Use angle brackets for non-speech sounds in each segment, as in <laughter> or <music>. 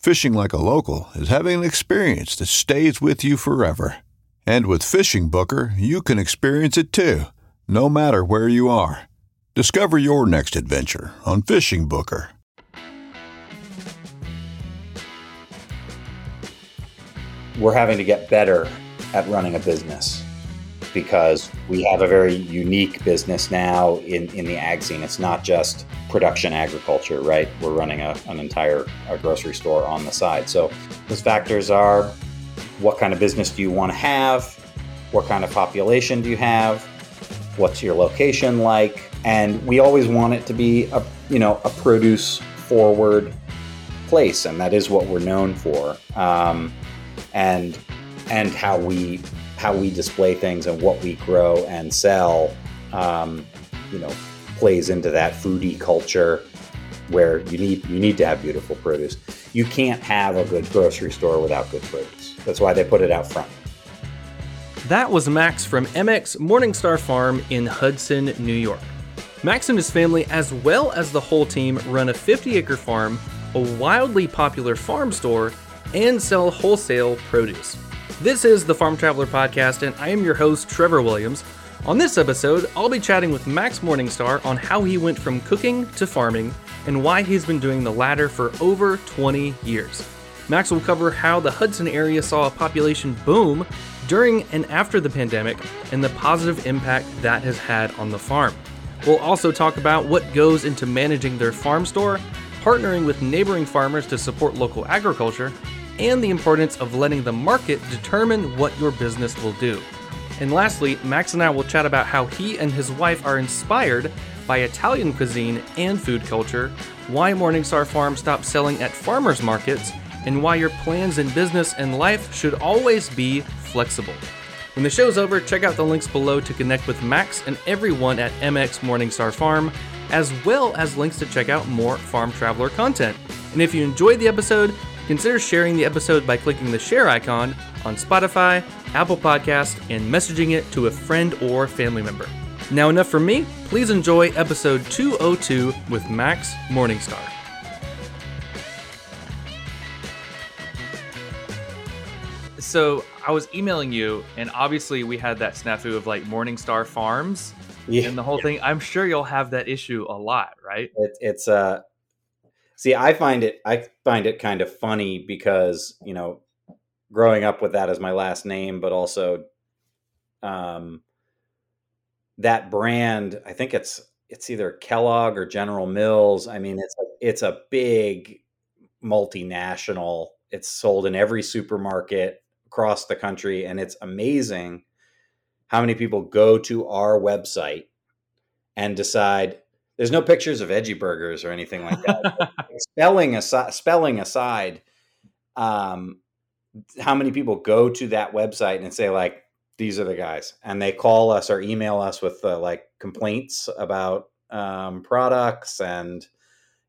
Fishing like a local is having an experience that stays with you forever. And with Fishing Booker, you can experience it too, no matter where you are. Discover your next adventure on Fishing Booker. We're having to get better at running a business because we have a very unique business now in, in the ag scene. It's not just production agriculture, right? We're running a, an entire grocery store on the side. So those factors are what kind of business do you want to have? What kind of population do you have? What's your location like? And we always want it to be a you know a produce forward place, and that is what we're known for. Um, and and how we how we display things and what we grow and sell, um, you know, plays into that foodie culture where you need you need to have beautiful produce. You can't have a good grocery store without good produce. That's why they put it out front. That was Max from MX Morningstar Farm in Hudson, New York. Max and his family, as well as the whole team, run a 50 acre farm, a wildly popular farm store, and sell wholesale produce. This is the Farm Traveler Podcast, and I am your host, Trevor Williams. On this episode, I'll be chatting with Max Morningstar on how he went from cooking to farming and why he's been doing the latter for over 20 years. Max will cover how the Hudson area saw a population boom during and after the pandemic and the positive impact that has had on the farm. We'll also talk about what goes into managing their farm store, partnering with neighboring farmers to support local agriculture, and the importance of letting the market determine what your business will do. And lastly, Max and I will chat about how he and his wife are inspired by Italian cuisine and food culture, why Morningstar Farm stopped selling at farmers markets, and why your plans in business and life should always be flexible. When the show's over, check out the links below to connect with Max and everyone at MX Morningstar Farm, as well as links to check out more Farm Traveler content. And if you enjoyed the episode, consider sharing the episode by clicking the share icon on Spotify, Apple Podcast, and messaging it to a friend or family member. Now, enough for me. Please enjoy episode 202 with Max Morningstar. So, I was emailing you, and obviously, we had that snafu of like Morningstar Farms Yeah. and the whole thing. I'm sure you'll have that issue a lot, right? It, it's uh see i find it i find it kind of funny because you know growing up with that as my last name but also um that brand i think it's it's either kellogg or general mills. I mean it's a, it's a big multinational. It's sold in every supermarket across the country and it's amazing how many people go to our website and decide there's no pictures of veggie burgers or anything like that. <laughs> spelling aside, spelling aside, um, how many people go to that website and say like, "These are the guys," and they call us or email us with uh, like complaints about um, products, and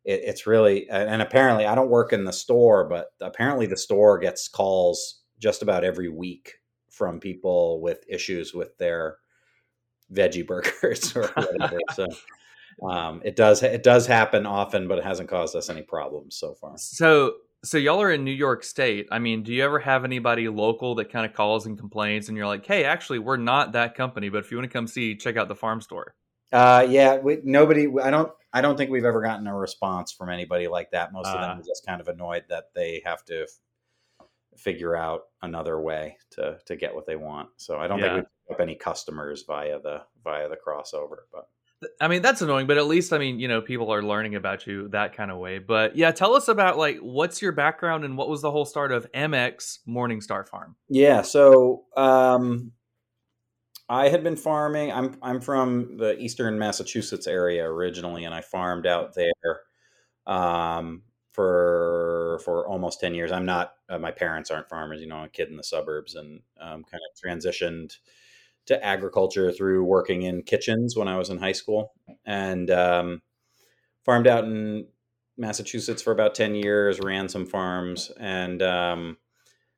it, it's really and apparently I don't work in the store, but apparently the store gets calls just about every week from people with issues with their veggie burgers <laughs> or whatever. so um, it does it does happen often, but it hasn't caused us any problems so far. So so y'all are in New York State. I mean, do you ever have anybody local that kind of calls and complains, and you're like, "Hey, actually, we're not that company, but if you want to come see, check out the farm store." Uh, yeah, we, nobody. I don't. I don't think we've ever gotten a response from anybody like that. Most of them Ah. are just kind of annoyed that they have to f- figure out another way to to get what they want. So I don't Yeah. think we pick up any customers via the via the crossover. But I mean, that's annoying, but at least I mean, you know, people are learning about you that kind of way. But yeah, tell us about like what's your background and what was the whole start of MX Morningstar Farm? Yeah, so um, I had been farming. I'm I'm from the eastern Massachusetts area originally, and I farmed out there um, for for almost ten years. I'm not. Uh, my parents aren't farmers. You know, I'm a kid in the suburbs, and um, kind of transitioned to agriculture through working in kitchens when I was in high school, and um, farmed out in Massachusetts for about ten years. Ran some farms, and um,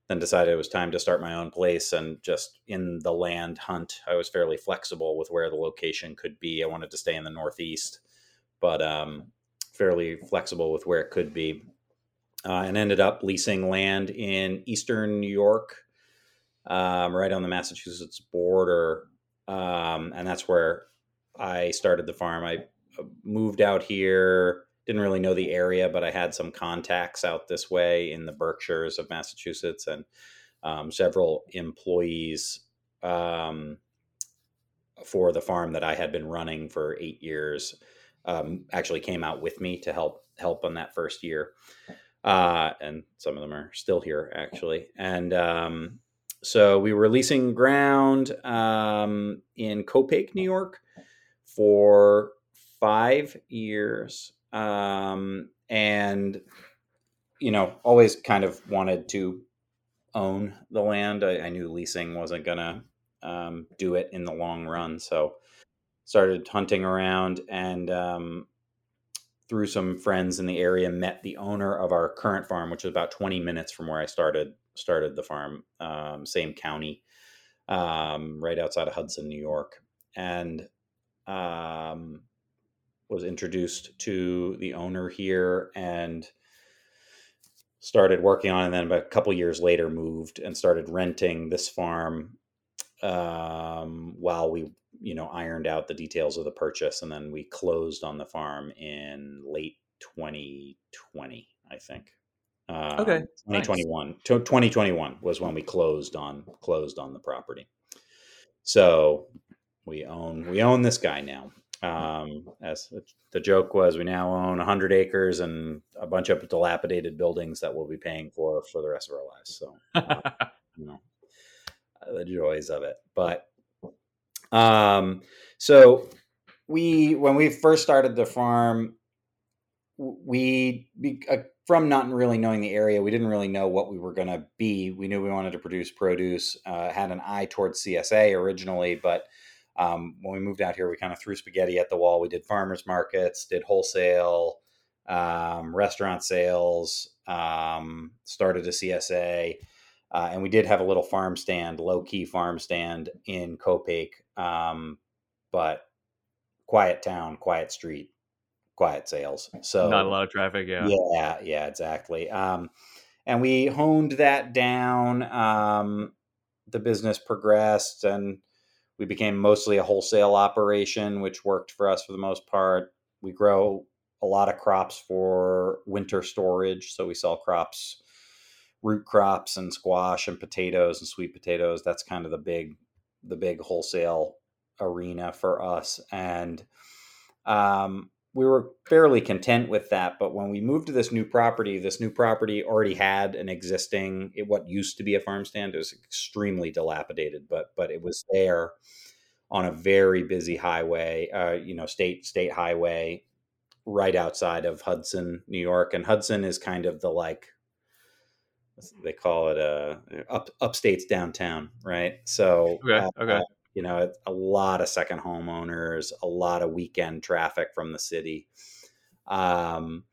then decided it was time to start my own place and just in the land hunt. I was fairly flexible with where the location could be. I wanted to stay in the northeast but um, fairly flexible with where it could be. Uh, and ended up leasing land in eastern new york um, right on the massachusetts border um, and that's where i started the farm i uh, moved out here didn't really know the area, but I had some contacts out this way in the Berkshires of Massachusetts and um, several employees um, for the farm that I had been running for eight years. Um, actually came out with me to help help on that first year, uh, and some of them are still here actually. And um, so we were leasing ground um, in Copake, New York, for five years um, and you know always kind of wanted to own the land. I, I knew leasing wasn't gonna um, do it in the long run so started hunting around and um, through some friends in the area met the owner of our current farm which is about 20 minutes from where i started started the farm um, same county um, right outside of hudson new york and um, was introduced to the owner here and started working on it and then a couple years later moved and started renting this farm um, while we you know ironed out the details of the purchase and then we closed on the farm in late 2020 i think um, Okay, 2021 to 2021 was when we closed on closed on the property so we own we own this guy now um, as the- joke was, we now own 100 acres and a bunch of dilapidated buildings that we'll be paying for for the rest of our lives. So, <laughs> you know, uh, the joys of it. But, um, so we, when we first started the farm, we, be, uh, from not really knowing the area, we didn't really know what we were going to be. We knew we wanted to produce produce, uh, had an eye towards CSA originally, but um, when we moved out here, we kind of threw spaghetti at the wall. We did farmers markets, did wholesale, um, restaurant sales, um, started a CSA, uh, and we did have a little farm stand, low key farm stand in Copake, um, but quiet town, quiet street, quiet sales. So Not a lot of traffic, yeah. yeah, yeah, exactly. Um, and we honed that down. Um, the business progressed, and we became mostly a wholesale operation, which worked for us for the most part. We grow a lot of crops for winter storage, so we sell crops, root crops, and squash and potatoes and sweet potatoes. That's kind of the big, the big wholesale arena for us, and um, we were fairly content with that. But when we moved to this new property, this new property already had an existing it, what used to be a farm stand. It was extremely dilapidated, but but it was there on a very busy highway, uh, you know, state state highway, right outside of Hudson, New York. And Hudson is kind of the like they call it a up upstate's downtown, right? So Okay, okay. You know, a lot of second homeowners, a lot of weekend traffic from the city. Um,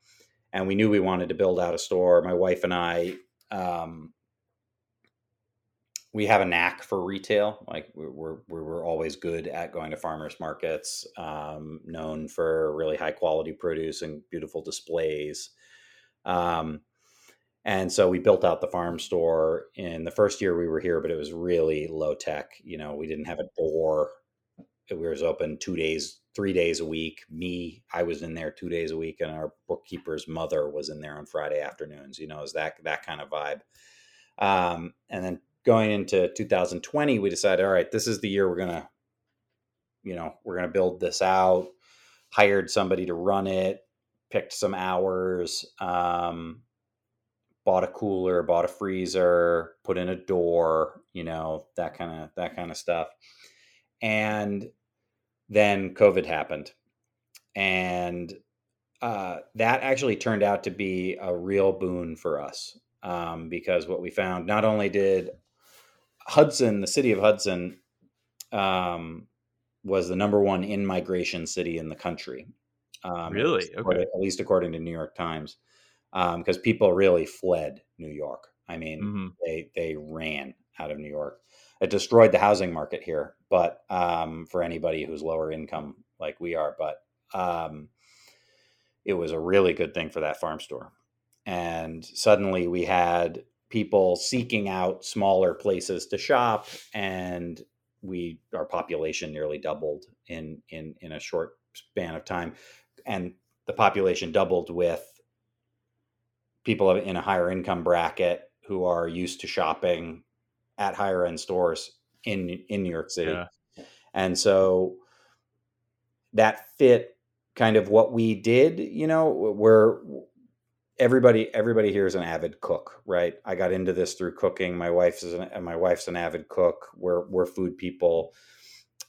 and we knew we wanted to build out a store. My wife and I um, we have a knack for retail. Like we're we're we're always good at going to farmers markets, um, known for really high quality produce and beautiful displays. Um, and so we built out the farm store in the first year we were here, but it was really low tech. You know, we didn't have a door. It was open two days, three days a week. Me, I was in there two days a week, and our bookkeeper's mother was in there on Friday afternoons. You know, was that that kind of vibe. Um, and then going into 2020, we decided, all right, this is the year we're gonna, you know, we're gonna build this out. Hired somebody to run it, picked some hours, um, bought a cooler, bought a freezer, put in a door, you know, that kind of that kind of stuff. And then COVID happened, and uh, that actually turned out to be a real boon for us um, because what we found not only did Hudson, the city of Hudson, um, was the number one in migration city in the country. Um, really? Okay. At least according to New York Times, because um, people really fled New York. I mean, mm-hmm. they they ran out of New York. It destroyed the housing market here, but um, for anybody who's lower income like we are, but um, it was a really good thing for that farm store. And suddenly we had people seeking out smaller places to shop and we our population nearly doubled in in in a short span of time and the population doubled with people in a higher income bracket who are used to shopping at higher end stores in in New York City. Yeah. And so that fit kind of what we did, you know, we're everybody everybody here is an avid cook, right? I got into this through cooking. My wife's is an, my wife's an avid cook. We're we're food people.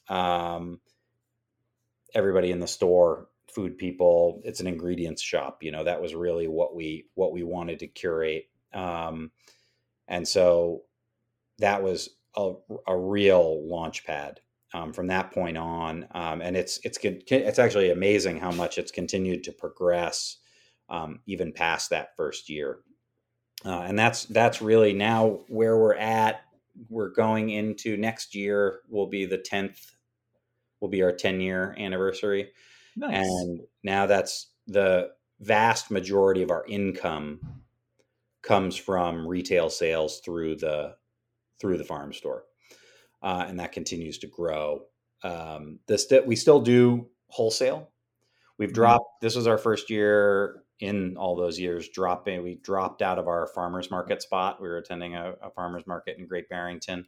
Um, everybody in the store, food people. It's an ingredients shop. You know that was really what we what we wanted to curate. Um, and so that was a, a real launch pad um, from that point on. Um, and it's it's it's actually amazing how much it's continued to progress um, even past that first year. Uh, and that's that's really now where we're at. We're going into next year will be the tenth, will be our ten year anniversary, nice. and now that's the vast majority of our income comes from retail sales through the through the farm store, uh, and that continues to grow. Um, this we still do wholesale. We've mm-hmm. dropped. This was our first year in all those years dropping we dropped out of our farmers market spot we were attending a, a farmers market in great barrington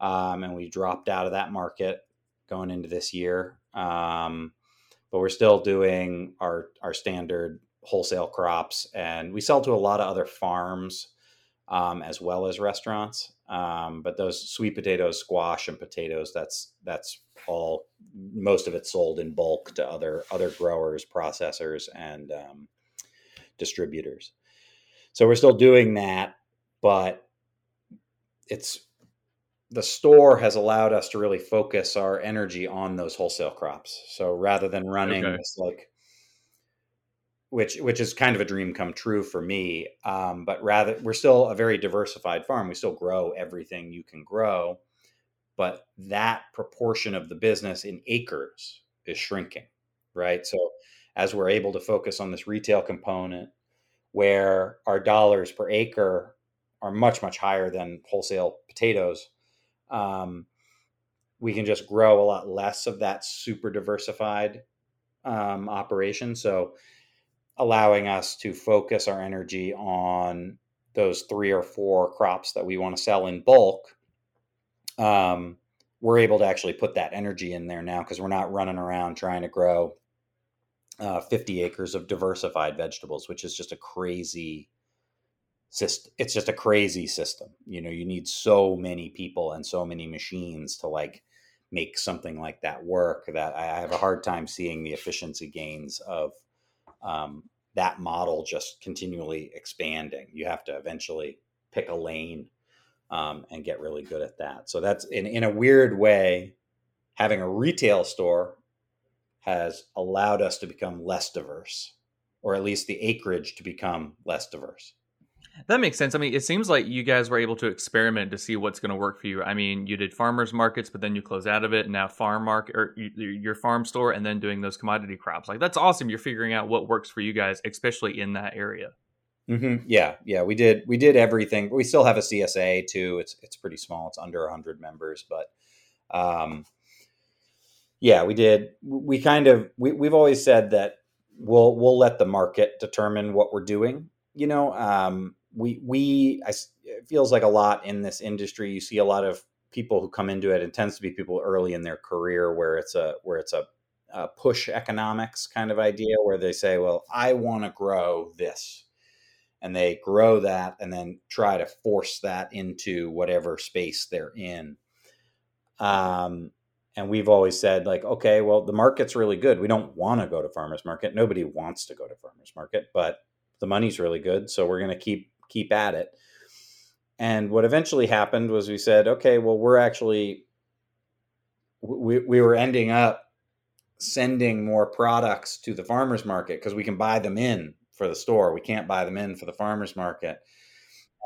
um, and we dropped out of that market going into this year um, but we're still doing our our standard wholesale crops and we sell to a lot of other farms um, as well as restaurants um, but those sweet potatoes squash and potatoes that's that's all most of it sold in bulk to other other growers processors and um, distributors. So we're still doing that, but it's the store has allowed us to really focus our energy on those wholesale crops. So rather than running okay. this like which which is kind of a dream come true for me. Um, but rather, we're still a very diversified farm. We still grow everything you can grow, but that proportion of the business in acres is shrinking, right? So as we're able to focus on this retail component where our dollars per acre are much much higher than wholesale potatoes um, we can just grow a lot less of that super diversified um, operation. So allowing us to focus our energy on those three or four crops that we want to sell in bulk um, we're able to actually put that energy in there now because we're not running around trying to grow uh, 50 acres of diversified vegetables, which is just a crazy system. It's just a crazy system. You know, you need so many people and so many machines to like make something like that work that I have a hard time seeing the efficiency gains of um, that model just continually expanding. You have to eventually pick a lane um, and get really good at that. So that's in, in a weird way, having a retail store has allowed us to become less diverse, or at least the acreage to become less diverse. That makes sense. I mean, it seems like you guys were able to experiment to see what's going to work for you. I mean, you did farmers markets, but then you close out of it, and now farm market or your farm store, and then doing those commodity crops. Like that's awesome. You're figuring out what works for you guys, especially in that area. Mm-hmm. Yeah, yeah, we did. We did everything. We still have a CSA too. It's it's pretty small. It's under hundred members, but um, yeah, we did. We kind of we we've always said that we'll we'll let the market determine what we're doing. You know, um, we we I, it feels like a lot in this industry. You see a lot of people who come into it. It tends to be people early in their career where it's a where it's a, a push economics kind of idea where they say, "Well, I want to grow this." And they grow that and then try to force that into whatever space they're in. Um, and we've always said like okay well the market's really good we don't want to go to farmers market nobody wants to go to farmers market but the money's really good so we're going to keep keep at it. And what eventually happened was we said, okay, well, we're actually we, we were ending up sending more products to the farmers market because we can buy them in for the store. We can't buy them in for the farmers market.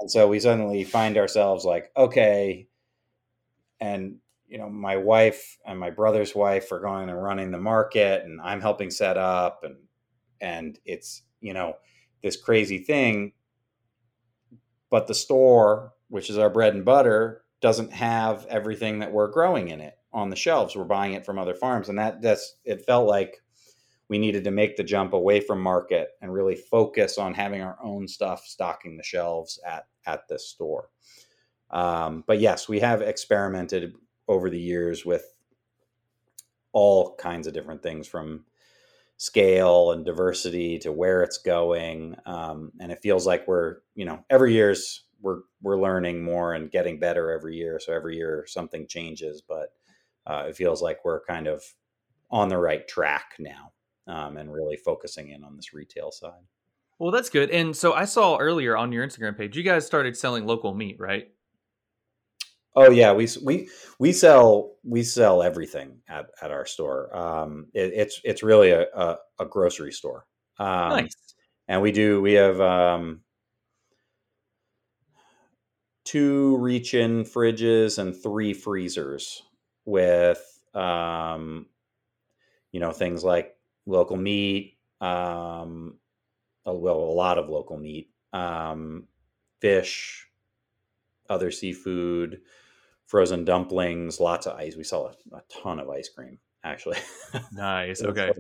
And so we suddenly find ourselves like, okay, and you know, my wife and my brother's wife are going and running the market and I'm helping set up and and it's, you know, this crazy thing but the store, which is our bread and butter, doesn't have everything that we're growing in it on the shelves. We're buying it from other farms, and that that's it felt like we needed to make the jump away from market and really focus on having our own stuff stocking the shelves at at this store. Um, but yes, we have experimented over the years with all kinds of different things from scale and diversity to where it's going. Um, and it feels like we're, you know, every year's we're we're learning more and getting better every year. So every year something changes, but uh, it feels like we're kind of on the right track now um, and really focusing in on this retail side. Well, that's good. And so I saw earlier on your Instagram page, you guys started selling local meat, right? Oh yeah, we we we sell we sell everything at, at our store. Um, it, it's it's really a, a, a grocery store. Um, nice. And we do we have um, two reach-in fridges and three freezers with um, you know things like local meat, um, well a lot of local meat, um, fish, other seafood frozen dumplings, lots of ice. We saw a, a ton of ice cream actually. <laughs> Nice. okay.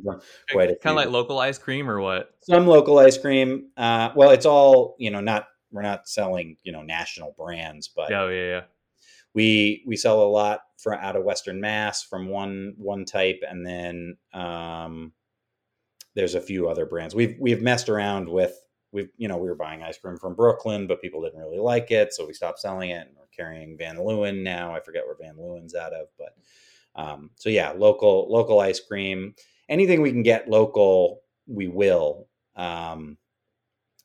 Quite kind of like local ice cream or what? Some local ice cream. Uh, well, it's all you know. Not we're not selling you know national brands, but oh yeah, yeah. We we sell a lot for out of Western Mass from one one type, and then um, there's a few other brands. We've we've messed around with we've you know we were buying ice cream from Brooklyn, but people didn't really like it, so we stopped selling it. And we're carrying Van Leeuwen now. I forget where Van Leeuwen's out of, but um, so yeah, local local ice cream. Anything we can get local, we will. Um,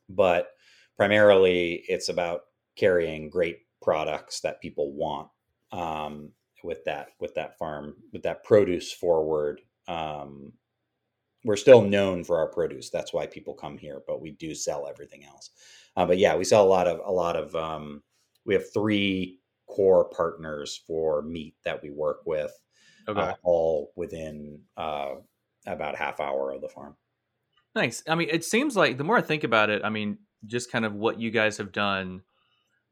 but primarily, it's about carrying great products that people want um, with that with that farm with that produce forward um, we're still known for our produce. That's why people come here, but we do sell everything else. Uh, but yeah, we sell a lot of a lot of. Um, we have three core partners for meat that we work with, okay. uh, all within uh, about half hour of the farm. Nice. I mean, it seems like the more I think about it, I mean, just kind of what you guys have done.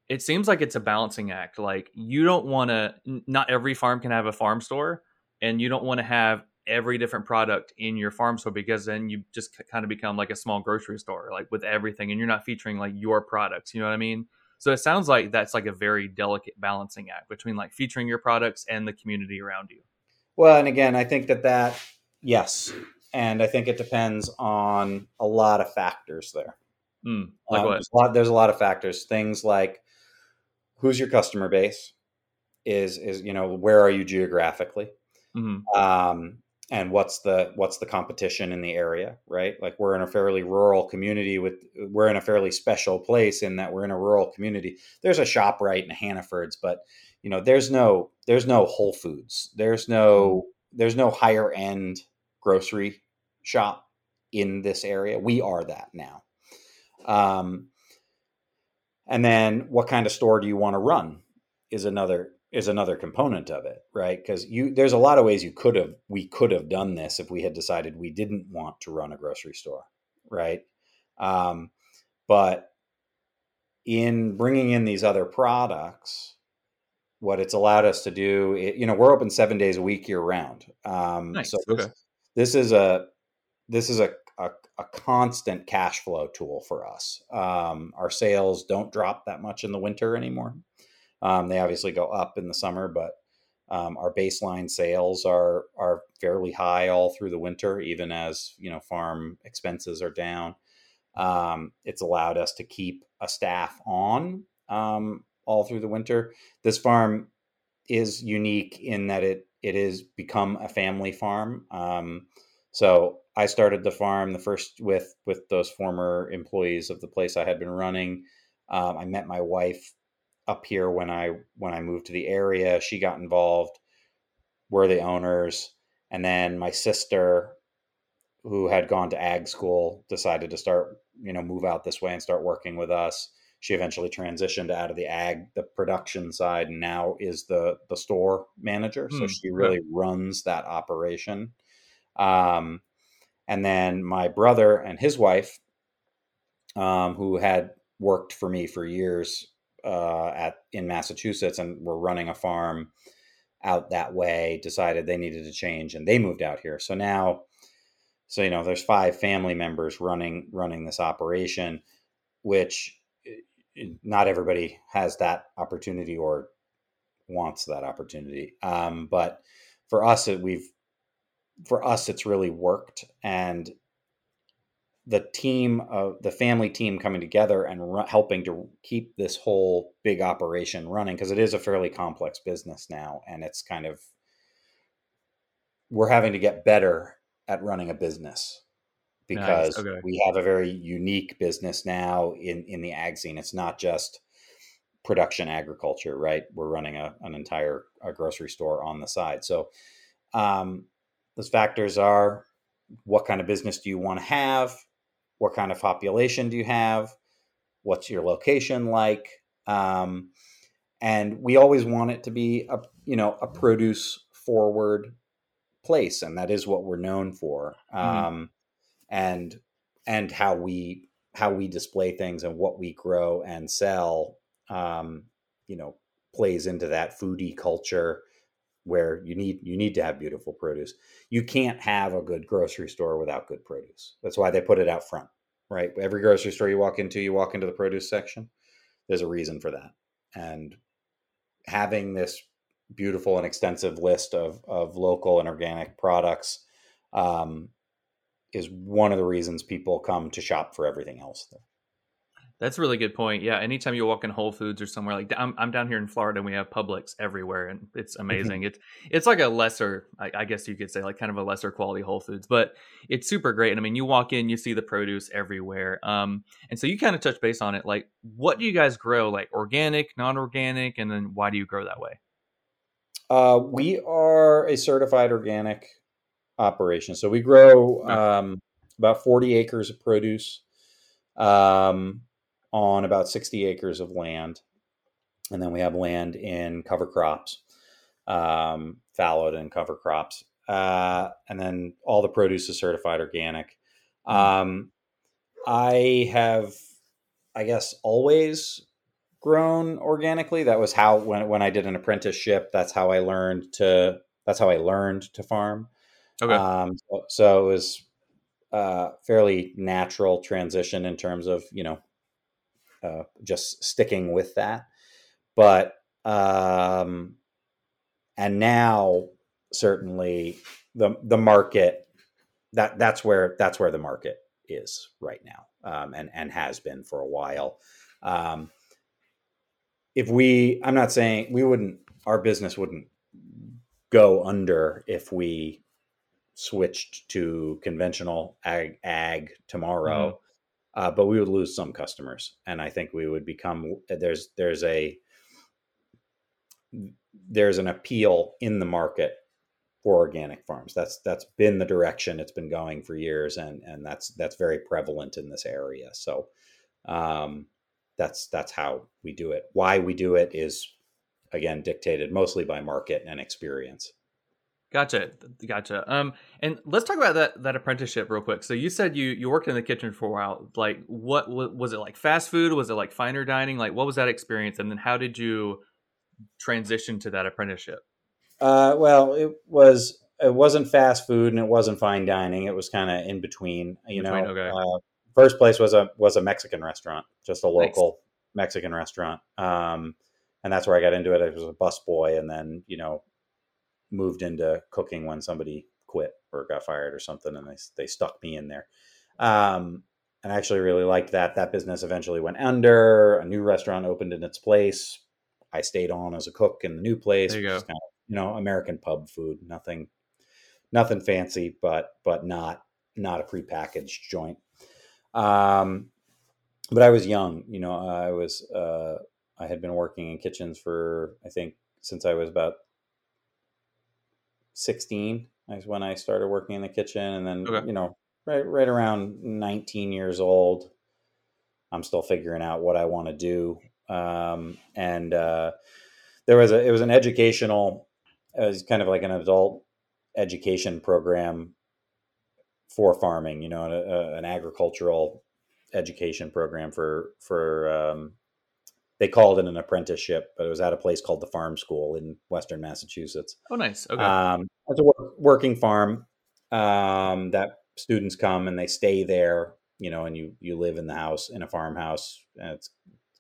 It seems like it's a balancing act. Like you don't want to. Not every farm can have a farm store, and you don't want to have every different product in your farm store because then you just kind of become like a small grocery store like with everything and you're not featuring like your products you know what i mean? So it sounds like that's like a very delicate balancing act between like featuring your products and the community around you. Well and again i think that that yes and i think it depends on a lot of factors there. Mm, like um, what? There's a, lot, there's a lot of factors. Things like who's your customer base? Is is you know where are you geographically? Mm-hmm. Um, and what's the what's the competition in the area right? Like we're in a fairly rural community with we're in a fairly special place in that we're in a rural community. There's a ShopRite in hannaford's but you know there's no there's no whole foods. There's no mm-hmm. there's no higher end grocery shop in this area. We are that now. Um, and then what kind of store do you want to run is another is another component of it, right? Because you there's a lot of ways you could have we could have done this if we had decided we didn't want to run a grocery store, right? Um, but in bringing in these other products, what it's allowed us to do, it, you know, we're open seven days a week year round. Um, Nice, So this, okay. this is a this is a, a a constant cash flow tool for us. Um, our sales don't drop that much in the winter anymore. Um, they obviously go up in the summer, but um, our baseline sales are are fairly high all through the winter, even as you know farm expenses are down. Um, it's allowed us to keep a staff on um, all through the winter. This farm is unique in that it it is become a family farm. Um, so I started the farm the first with with those former employees of the place I had been running. Um, I met my wife up here when I when I moved to the area. She got involved. We're the owners, and then my sister, who had gone to ag school, decided to start you know move out this way and start working with us. She eventually transitioned out of the ag, the production side, and now is the the store manager. So Hmm, she really runs that operation. Um, and then my brother and his wife, um, who had worked for me for years uh, at in Massachusetts and were running a farm out that way, decided they needed to change, and they moved out here. So now, so you know, there's five family members running running this operation, which eh, not everybody has that opportunity or wants that opportunity. Um, but for us, it, we've for us, it's really worked, and the team of the family team coming together and helping to keep this whole big operation running because it is a fairly complex business now, and it's kind of we're having to get better at running a business because okay. we have a very unique business now in in the ag scene. It's not just production agriculture, right? We're running a, an entire a grocery store on the side. So um, those factors are what kind of business do you want to have? What kind of population do you have? What's your location like? Um, and we always want it to be a you know a produce forward place, and that is what we're known for. Um, and and how we how we display things and what we grow and sell, um, you know, plays into that foodie culture where you need you need to have beautiful produce. You can't have a good grocery store without good produce. That's why they put it out front, right? Every grocery store you walk into, you walk into the produce section. There's a reason for that, and having this beautiful and extensive list of of local and organic products um, is one of the reasons people come to shop for everything else. There. That's a really good point. Yeah, anytime you walk in Whole Foods or somewhere like I'm, I'm down here in Florida and we have Publix everywhere, and it's amazing. It's it's like a lesser, I, I guess you could say, like kind of a lesser quality Whole Foods, but it's super great. And I mean, you walk in, you see the produce everywhere. Um, and so you kind of touch base on it. Like, what do you guys grow? Like organic, non-organic, and then why do you grow that way? Uh, we are a certified organic operation, so we grow um, about forty acres of produce. Um, on about 60 acres of land. And then we have land in cover crops, um, fallowed and cover crops. Uh, and then all the produce is certified organic. Um, I have, I guess, always grown organically. That was how when when I did an apprenticeship. That's how I learned to. That's how I learned to farm. Okay. Um, so, so it was a fairly natural transition in terms of you know uh, just sticking with that. But um, and now certainly the the market that that's where that's where the market is right now um, and and has been for a while. Um, if we, I'm not saying we wouldn't, our business wouldn't go under if we switched to conventional ag, ag tomorrow uh, but we would lose some customers, and I think we would become there's there's a there's an appeal in the market for organic farms. That's that's been the direction it's been going for years, and and that's that's very prevalent in this area. So, um, that's that's how we do it. Why we do it is again dictated mostly by market and experience. Gotcha, gotcha. Um, and let's talk about that that apprenticeship real quick. So you said you you worked in the kitchen for a while. Like, what was it like? Fast food? Was it like finer dining? Like, what was that experience? And then how did you transition to that apprenticeship? Uh, well, it was it wasn't fast food and it wasn't fine dining. It was kind of in between. You between, know, okay. uh, first place was a was a Mexican restaurant, just a local nice. Mexican restaurant. Um, and that's where I got into it. I was a bus boy, and then you know moved into cooking when somebody quit or got fired or something, and they they stuck me in there. Um, and I actually really liked that. That business eventually went under. A new restaurant opened in its place. I stayed on as a cook in the new place. There you go. Kind of, you know, American pub food. Nothing, nothing fancy, but but not not a prepackaged joint. Um, but I was young. You know, I was uh, I had been working in kitchens for I think since I was about 16 is when I started working in the kitchen. And then, okay. you know, right, right around 19 years old, I'm still figuring out what I want to do. Um, and, uh, there was a, it was an educational, it was kind of like an adult education program for farming, you know, a, a, an agricultural education program for, for, um, they called it an apprenticeship, but it was at a place called the Farm School in Western Massachusetts. Oh, nice. Okay. Um, it's a work, working farm um, that students come and they stay there, you know, and you you live in the house in a farmhouse, and it's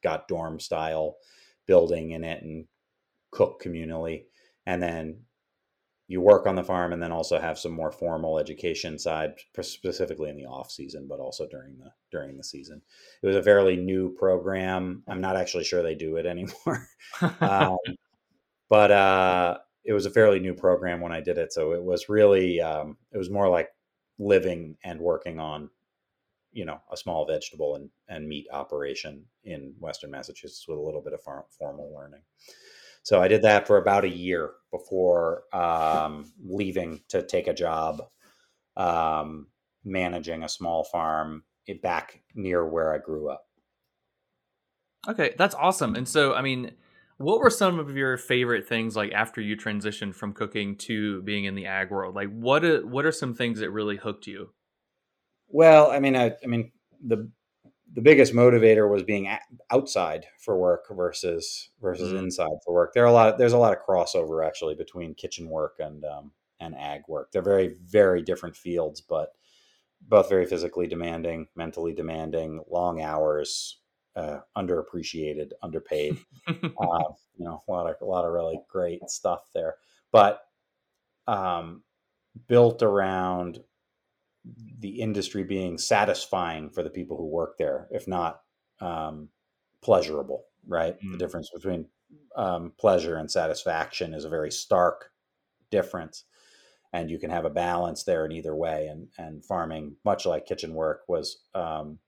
got dorm style building in it and cook communally, and then you work on the farm and then also have some more formal education side specifically in the off season but also during the during the season. It was a fairly new program. I'm not actually sure they do it anymore. <laughs> Um, but uh, it was a fairly new program when i did it. So it was really um, it was more like living and working on you know a small vegetable and, and meat operation in western massachusetts with a little bit of formal learning so I did that for about a year before um, leaving to take a job um, managing a small farm back near where I grew up. Okay, that's awesome. And so, I mean, what were some of your favorite things like after you transitioned from cooking to being in the ag world? Like, what are, what are some things that really hooked you? Well, I mean, I, I mean, the the biggest motivator was being outside for work versus versus mm-hmm. inside for work. There are a lot. Of, there's a lot of crossover actually between kitchen work and um, and ag work. They're very very different fields, but both very physically demanding, mentally demanding, long hours, uh, underappreciated, underpaid. <laughs> uh, you know, a lot of a lot of really great stuff there, but um, built around the industry being satisfying for the people who work there, if not um, pleasurable, right? Mm-hmm. The difference between um, pleasure and satisfaction is a very stark difference. And you can have a balance there in either way. And, and farming, much like kitchen work, was um,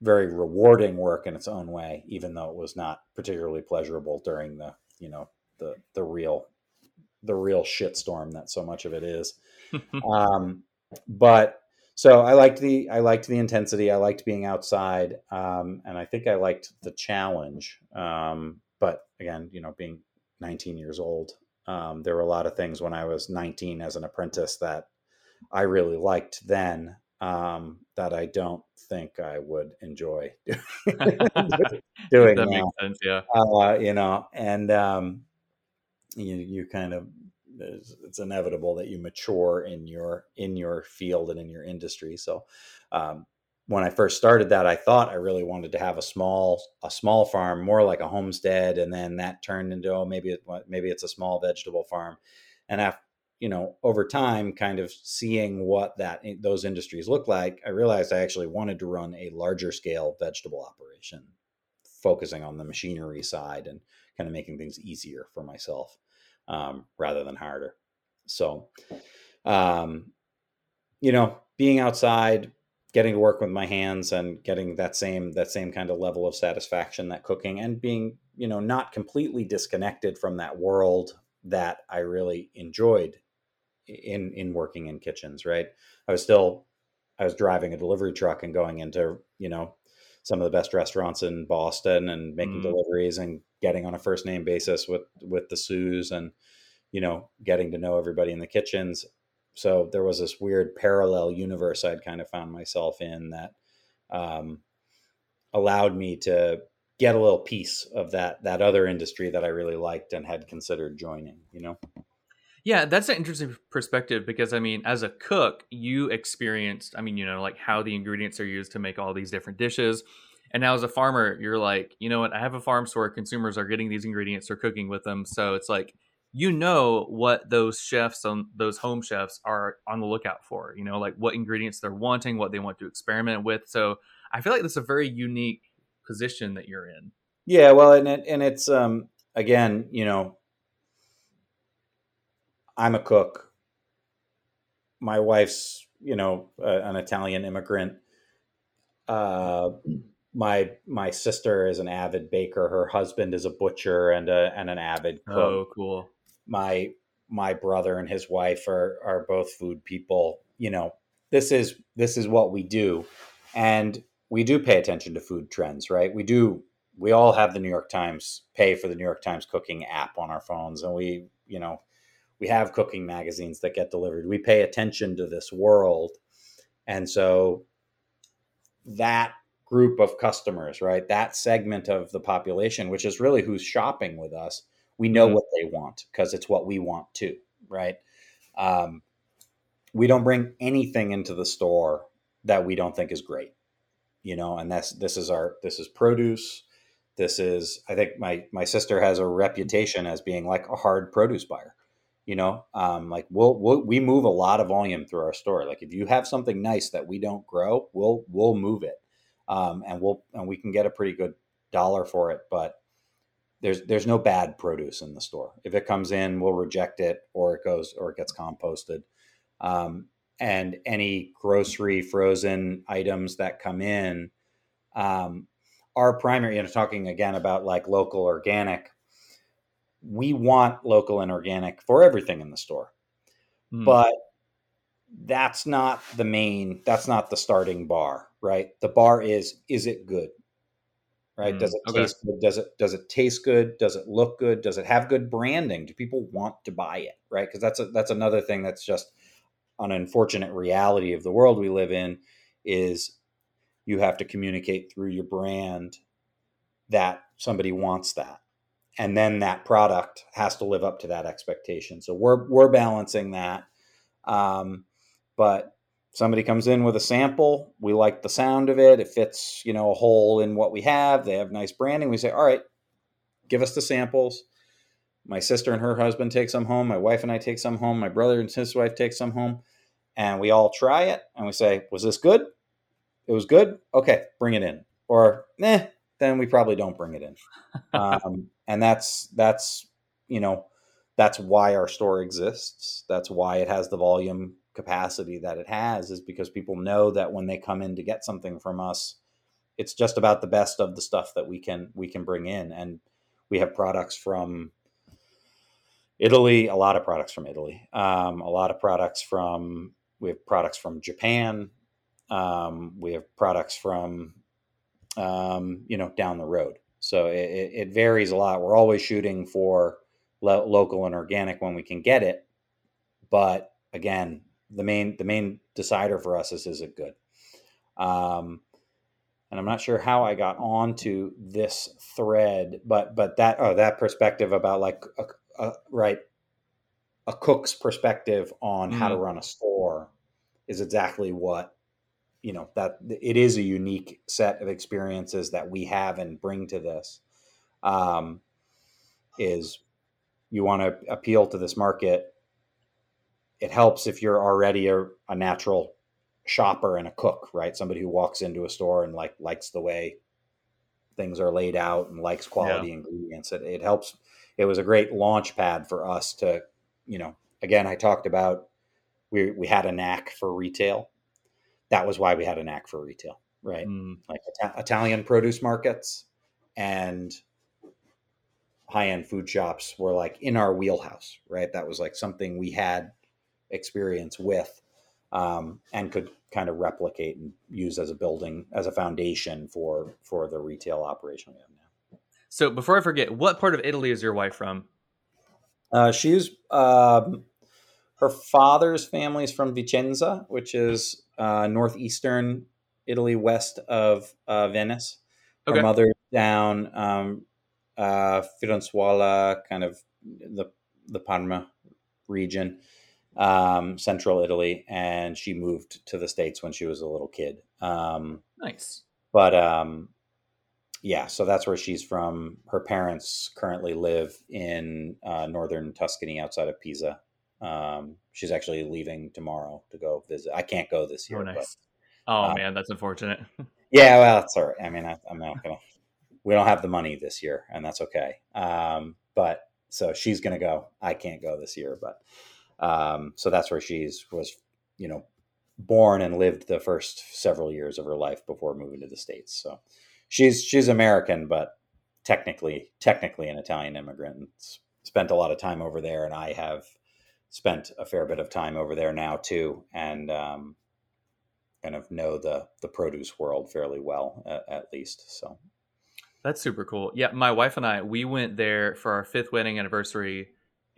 very rewarding work in its own way, even though it was not particularly pleasurable during the, you know, the, the real, the real shitstorm that so much of it is. <laughs> um, but so I liked the I liked the intensity. I liked being outside, um, and I think I liked the challenge. Um, but again, you know, being 19 years old, um, there were a lot of things when I was 19 as an apprentice that I really liked then um, that I don't think I would enjoy <laughs> <laughs> doing. that now. makes sense, yeah. Uh, you know, and um, you you kind of it's inevitable that you mature in your in your field and in your industry. So um, when I first started that, I thought I really wanted to have a small a small farm, more like a homestead, and then that turned into oh maybe it, maybe it's a small vegetable farm, and after you know over time, kind of seeing what that those industries look like, I realized I actually wanted to run a larger scale vegetable operation, focusing on the machinery side and kind of making things easier for myself um, rather than harder. So, um, you know, being outside, getting to work with my hands, and getting that same that same kind of level of satisfaction that cooking, and being you know not completely disconnected from that world that I really enjoyed in in working in kitchens. Right, I was still I was driving a delivery truck and going into you know some of the best restaurants in Boston and making mm. deliveries and getting on a first name basis with with the sous and you know getting to know everybody in the kitchens. So there was this weird parallel universe I'd kind of found myself in that um, allowed me to get a little piece of that that other industry that I really liked and had considered joining. You know. Yeah, that's an interesting perspective because I mean, as a cook, you experienced, I mean, you know, like how the ingredients are used to make all these different dishes. And now as a farmer, you're like, you know what? I have a farm store. Consumers are getting these ingredients, they're cooking with them. So it's like, you know what those chefs on those home chefs are on the lookout for, you know, like what ingredients they're wanting, what they want to experiment with. So I feel like that's a very unique position that you're in. Yeah, well, and it, and it's um again, you know, I'm a cook. My wife's, you know, uh, an Italian immigrant. Uh, my my sister is an avid baker. Her husband is a butcher and a and an avid oh, cook. Oh, cool. My my brother and his wife are are both food people. You know, this is this is what we do, and we do pay attention to food trends, right? We do. We all have the New York Times pay for the New York Times cooking app on our phones, and we, you know, we have cooking magazines that get delivered. We pay attention to this world. And so that group of customers, right? That segment of the population, which is really who's shopping with us, we know mm-hmm. what they want because it's what we want too, right? Um, we don't bring anything into the store that we don't think is great, you know, and that's this is our this is produce. This is I think my my sister has a reputation as being like a hard produce buyer you know um, like we'll, we'll, we move a lot of volume through our store like if you have something nice that we don't grow we'll we'll move it um, and we'll and we can get a pretty good dollar for it but there's there's no bad produce in the store if it comes in we'll reject it or it goes or it gets composted um, and any grocery frozen items that come in um, our primary you know talking again about like local organic we want local and organic for everything in the store. Mm. But that's not the main that's not the starting bar, right? The bar is is it good? Right? Mm. Does it okay. taste good? Does it does it taste good? Does it look good? Does it have good branding? Do people want to buy it? Right? Because that's a, that's another thing that's just an unfortunate reality of the world we live in is you have to communicate through your brand that somebody wants that and then that product has to live up to that expectation. So we're we're balancing that. Um, but somebody comes in with a sample, we like the sound of it. It fits, you know, a hole in what we have. They have nice branding. We say, all right, give us the samples. My sister and her husband take some home. My wife and I take some home. My brother and his wife take some home, and we all try it. And we say, was this good? It was good. Okay, bring it in. Or, eh, then we probably don't bring it in. Um, and that's that's you know that's why our store exists. That's why it has the volume capacity that it has is because people know that when they come in to get something from us, it's just about the best of the stuff that we can we can bring in, and we have products from Italy, a lot of products from Italy, um, a lot of products from we have products from Japan, um, we have products from um, you know, down the road. So it, it, varies a lot. We're always shooting for lo- local and organic when we can get it, but again, the main the main decider for us is is it good. Um, and I'm not sure how I got onto this thread, but but that oh that perspective about like a, a, right a cook's perspective on mm-hmm. how to mm-hmm. run a store is exactly what you know that it is a unique set of experiences that we have and bring to this um, is you want to appeal to this market it helps if you're already a, a, natural shopper and a cook right somebody who walks into a store and like likes the way things are laid out and likes quality yeah. ingredients it, it helps it was a great launch pad for us to you know again i talked about we, we had a knack for retail that was why we had a knack for retail, right? Mm. Like Italian produce markets and high end food shops were like in our wheelhouse, right? That was like something we had experience with. um, and could kind of replicate and use as a building as a foundation for for the retail operation we have now. So before I forget, what part of Italy is your wife from? Uh, she's um, her father's family is from Vicenza, which is uh, northeastern Italy, west of uh, Venice. Her Okay. mother down um, uh, Firenzuola, kind of the the Parma region, um, central Italy, and she moved to the states when she was a little kid. Um, Nice. but um, yeah, so that's where she's from. Her parents currently live in uh, northern Tuscany, outside of Pisa. Um, she's actually leaving tomorrow to go visit. I can't go this year, Oh, but. Oh uh, man, that's unfortunate. <laughs> yeah, well, it's all right. I mean, I, I'm not gonna. We don't have the money this year, and that's okay. Um, but so she's gonna go. I can't go this year, but um, so that's where she's was, you know, born and lived the first several years of her life before moving to the states. So she's she's American, but technically technically an Italian immigrant. and Spent a lot of time over there, and I have spent a fair bit of time over there now too, and um, kind of know the the produce world fairly well, at, at least. So That's super cool. Yeah, my wife and I, we went there for our fifth wedding anniversary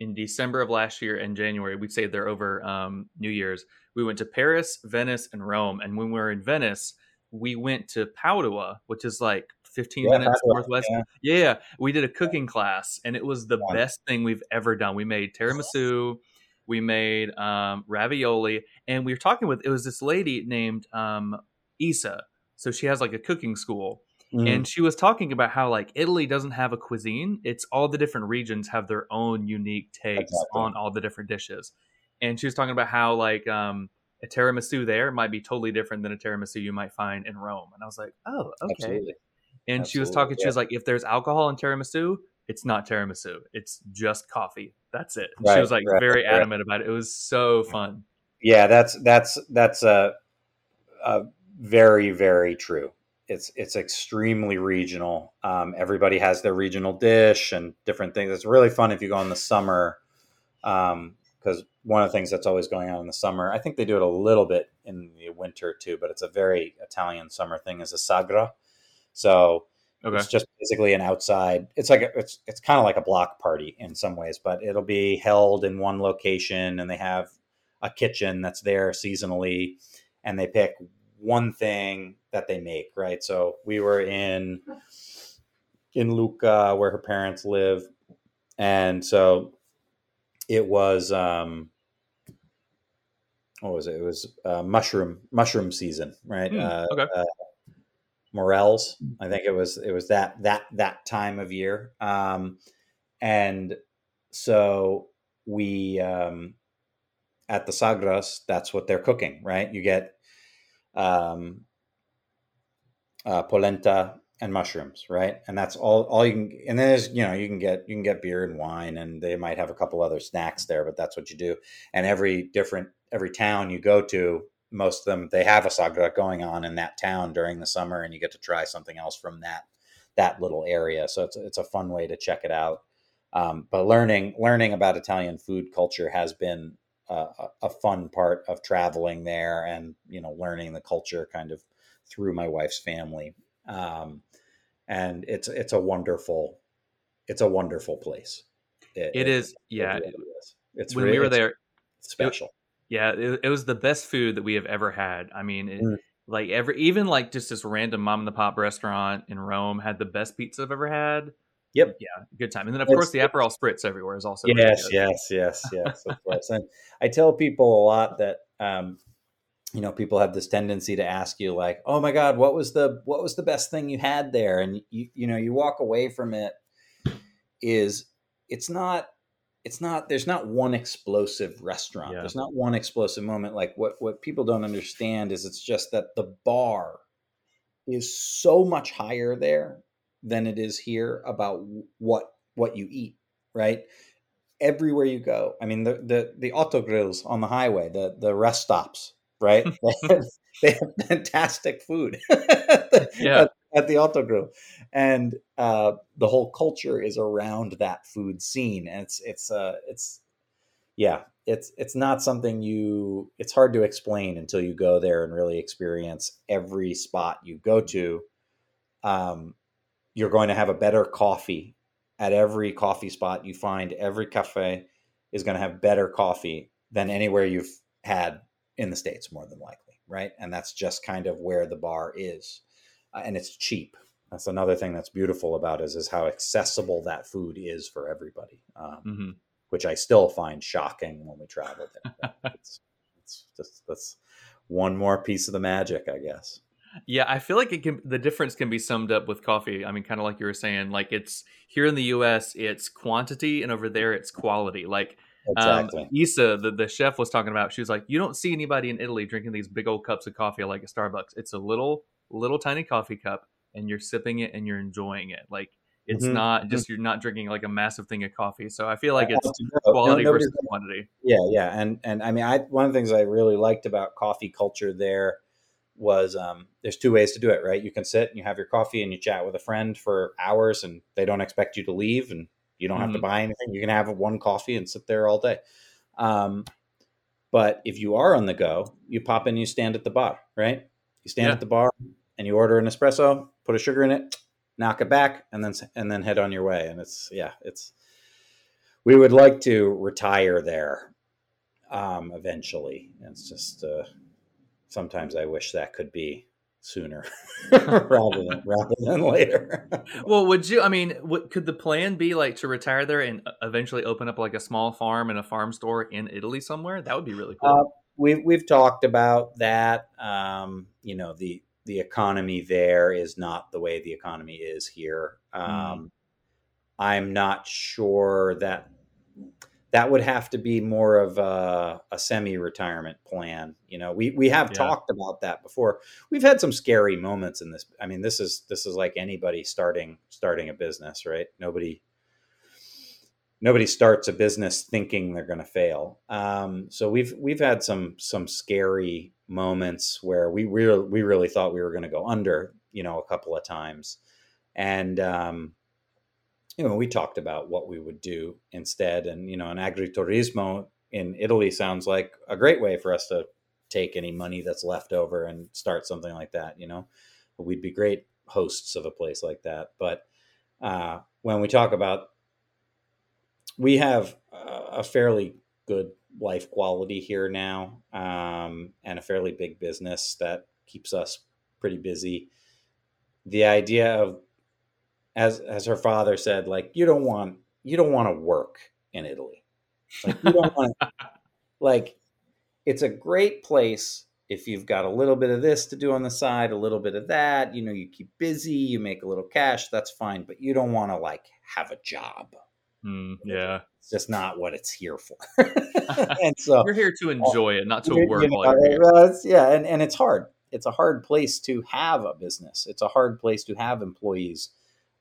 in December of last year and January. We stayed there over um, New Year's. We went to Paris, Venice, and Rome. And when we were in Venice, we went to Padua, which is like 15 Yeah, minutes Padua, northwest. yeah. Yeah. we did a cooking class, and it was the Fun. best thing we've ever done. We made tiramisu, we made um, ravioli, and we were talking with it was this lady named um, Isa. So she has like a cooking school Mm-hmm. and she was talking about how like Italy doesn't have a cuisine. It's all the different regions have their own unique takes Exactly. on all the different dishes. And she was talking about how like um a tiramisu there might be totally different than a tiramisu you might find in Rome. And I was like, "Oh, okay." absolutely. And she was Absolutely, talking she yeah. was like if there's alcohol in tiramisu, it's not tiramisu. It's just coffee. That's it. And she was like right, very right. adamant about it. It was so fun. Yeah, that's that's that's a, a very very true. It's it's extremely regional. Um, everybody has their regional dish and different things. It's really fun if you go in the summer, because one of the things that's always going on in the summer. I think they do it a little bit in the winter too, but it's a very Italian summer thing. Is a sagra. So Okay. It's just basically an outside. It's like a, it's it's kind of like a block party in some ways, but it'll be held in one location, and they have a kitchen that's there seasonally, and they pick one thing that they make. Right. So we were in in Lucca, where her parents live, and so it was. um what was it? It was uh, mushroom mushroom season, right? Hmm, uh, okay. uh, morels. I think it was it was that that that time of year, um, and so we um, at the sagras. That's what they're cooking, right? You get um, uh, polenta and mushrooms, right? And that's all all you can. And then there's you know you can get you can get beer and wine, and they might have a couple other snacks there, but that's what you do. And every different every town you go to most of them they have a sagra going on in that town during the summer and you get to try something else from that that little area so it's, it's a fun way to check it out um, but learning learning about italian food culture has been a, a- fun part of traveling there and you know learning the culture kind of through my wife's family um, and it's it's a wonderful it's a wonderful place It is yeah. really is. it's when really, we were there, special Yeah, it, it was the best food that we have ever had. I mean, it, Mm. like every even like just this random mom and the pop restaurant in Rome had the best pizza I've ever had. Yep. Yeah, good time. And then of It's- course the Aperol spritz everywhere is also really yes, yes, yes, yes, of <laughs> course. And I tell people a lot that um, you know people have this tendency to ask you like, "Oh my God, what was the what was the best thing you had there?" And you you know you walk away from it is it's not it's not there's not one explosive restaurant. Yeah. There's not one explosive moment. Like what what people don't understand is it's just that the bar is so much higher there than it is here about what what you eat, right? Everywhere you go. I mean the the the autogrills on the highway, the the rest stops, right? <laughs> <laughs> they, have, fantastic food. <laughs> Yeah. At, at the autogrill. And uh the whole culture is around that food scene. And it's it's uh it's yeah, it's it's not something you it's hard to explain until you go there and really experience every spot you go to um, you're going to have a better coffee at every coffee spot you find every cafe is going to have better coffee than anywhere you've had in the states more than likely right and that's just kind of where the bar is uh, and it's cheap that's another thing that's beautiful about it is, is how accessible that food is for everybody um, hmm which I still find shocking when we travel there. <laughs> it's, it's just that's one more piece of the magic, I guess. Yeah, I feel like it can. The difference can be summed up with coffee. I mean, kind of like you were saying. Like it's here in the U.S., it's quantity, and over there, it's quality. Like Exactly. Um, Isa, the, the chef, was talking about. She was like, "You don't see anybody in Italy drinking these big old cups of coffee like a Starbucks. It's a little, little tiny coffee cup, and you're sipping it and you're enjoying it. Like it's Mhm. not just you're not drinking like a massive thing of coffee. So I feel like it's no, quality nobody's versus quantity. Yeah, yeah, and and I mean, I one of the things I really liked about coffee culture there was um, there's two ways to do it, right? You can sit and you have your coffee and you chat with a friend for hours, and they don't expect you to leave, and you don't have to Mhm. buy anything. You can have one coffee and sit there all day. Um, but if you are on the go, you pop in, you stand at the bar, right? You stand Yeah. at the bar and you order an espresso, put a sugar in it, knock it back, and then and then head on your way. And it's yeah, it's we would like to retire there um, eventually. It's just uh, sometimes I wish that could be sooner <laughs> <laughs> rather than rather than later. <laughs> Well, would you? I mean, what, could the plan be like to retire there and uh, eventually open up like a small farm and a farm store in Italy somewhere? That would be really cool. Uh, we've we've talked about that. Um, you know the the economy there is not the way the economy is here. Um, I'm not sure that that would have to be more of a, a semi-retirement plan. You know, we we have Yeah. talked about that before. We've had some scary moments in this. I mean, this is this is like anybody starting starting a business, right? Nobody nobody starts a business thinking they're going to fail. Um, so we've we've had some some scary moments where we really we really thought we were going to go under, you know, a couple of times, and um, you know we talked about what we would do instead, and you know, an agriturismo in Italy sounds like a great way for us to take any money that's left over and start something like that. You know, we'd be great hosts of a place like that, but uh, when we talk about we have a fairly good life quality here now um, and a fairly big business that keeps us pretty busy the idea of as as her father said like you don't want you don't want to work in italy like you don't want <laughs> like it's a great place if you've got a little bit of this to do on the side a little bit of that you know you keep busy you make a little cash that's fine but you don't want to like have a job Hmm, yeah, it's just not what it's here for. <laughs> and so, you're here to enjoy it, not to work you know, while you're here. yeah, and, and it's hard. It's a hard place to have a business. It's a hard place to have employees.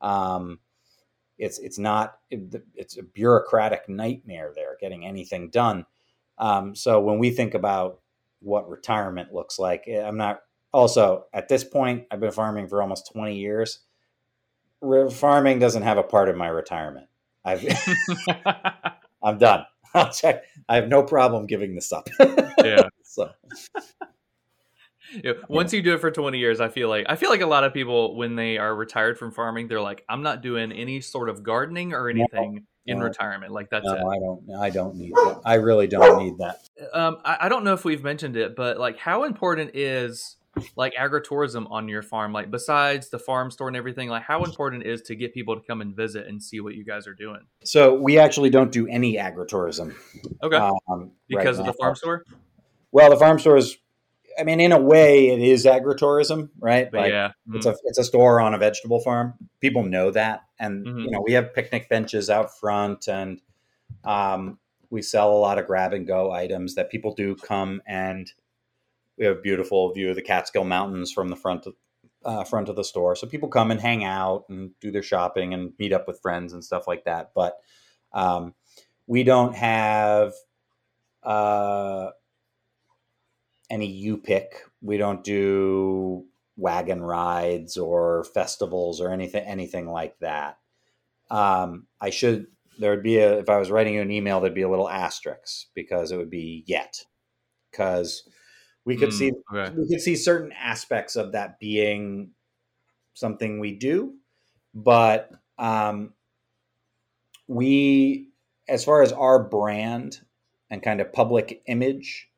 Um, it's it's not it's a bureaucratic nightmare there getting anything done. Um, so when we think about what retirement looks like, eh, I'm not. Also, at this point, I've been farming for almost 20 years. Re- farming doesn't have a part of my retirement. I've <laughs> I'm done. <laughs> I'll check. I have no problem giving this up. <laughs> yeah. so Yeah, Once you do it for 20 years, I feel like I feel like a lot of people when they are retired from farming, they're like, I'm not doing any sort of gardening or anything in no. retirement. Like that's no, it. I don't. I don't need that. I really don't need that. Um, I, I don't know if we've mentioned it, but like, how important is like agritourism on your farm? Like, besides the farm store and everything, like, how important is to get people to come and visit and see what you guys are doing? So we actually don't do any agritourism Okay, um, because right of the farm store. Well, the farm store is. I mean, in a way, it is agritourism, right? But yeah, mm, It's a it's a store on a vegetable farm. People know that, and Mhm. you know we have picnic benches out front, and um, we sell a lot of grab and go items that people do come and we have a beautiful view of the Catskill Mountains from the front of, uh, front of the store. So people come and hang out and do their shopping and meet up with friends and stuff like that. But um, we don't have uh, any you pick. We don't do wagon rides or festivals or anything anything like that. Um, I should there would be a if I was writing you an email, there'd be a little asterisk because it would be yet because we could Mm, see okay. we could see certain aspects of that being something we do, but um, we, as far as our brand and kind of public image,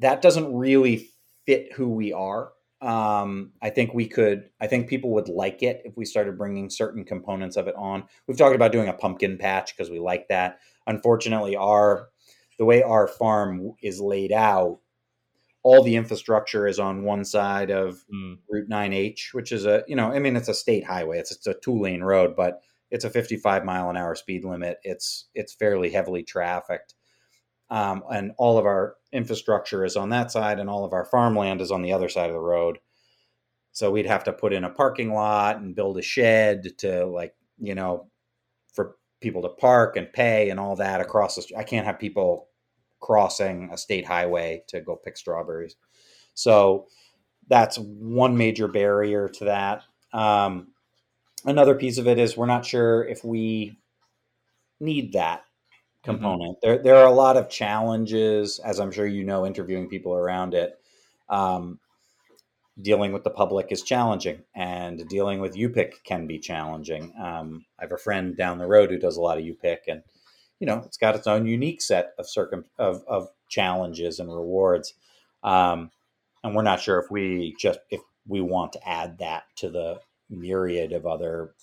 that doesn't really fit who we are. Um, I think we could. I think people would like it if we started bringing certain components of it on. We've talked about doing a pumpkin patch because we like that. Unfortunately, our the way our farm is laid out, all the infrastructure is on one side of Mm. Route 9H, which is a you know, I mean, it's a state highway. It's it's a two lane road, but it's a 55 mile an hour speed limit. It's it's fairly heavily trafficked, um, and all of our infrastructure is on that side, and all of our farmland is on the other side of the road. So we'd have to put in a parking lot and build a shed to like you know, for people to park and pay and all that across the. I can't have people crossing a state highway to go pick strawberries. So that's one major barrier to that. Um, another piece of it is we're not sure if we need that component. There, there are a lot of challenges, as I'm sure you know, interviewing people around it. Um, dealing with the public is challenging, and dealing with you pick can be challenging. Um, I have a friend down the road who does a lot of you pick, and you know, it's got its own unique set of circum of, of challenges and rewards. Um, and we're not sure if we just if we want to add that to the myriad of other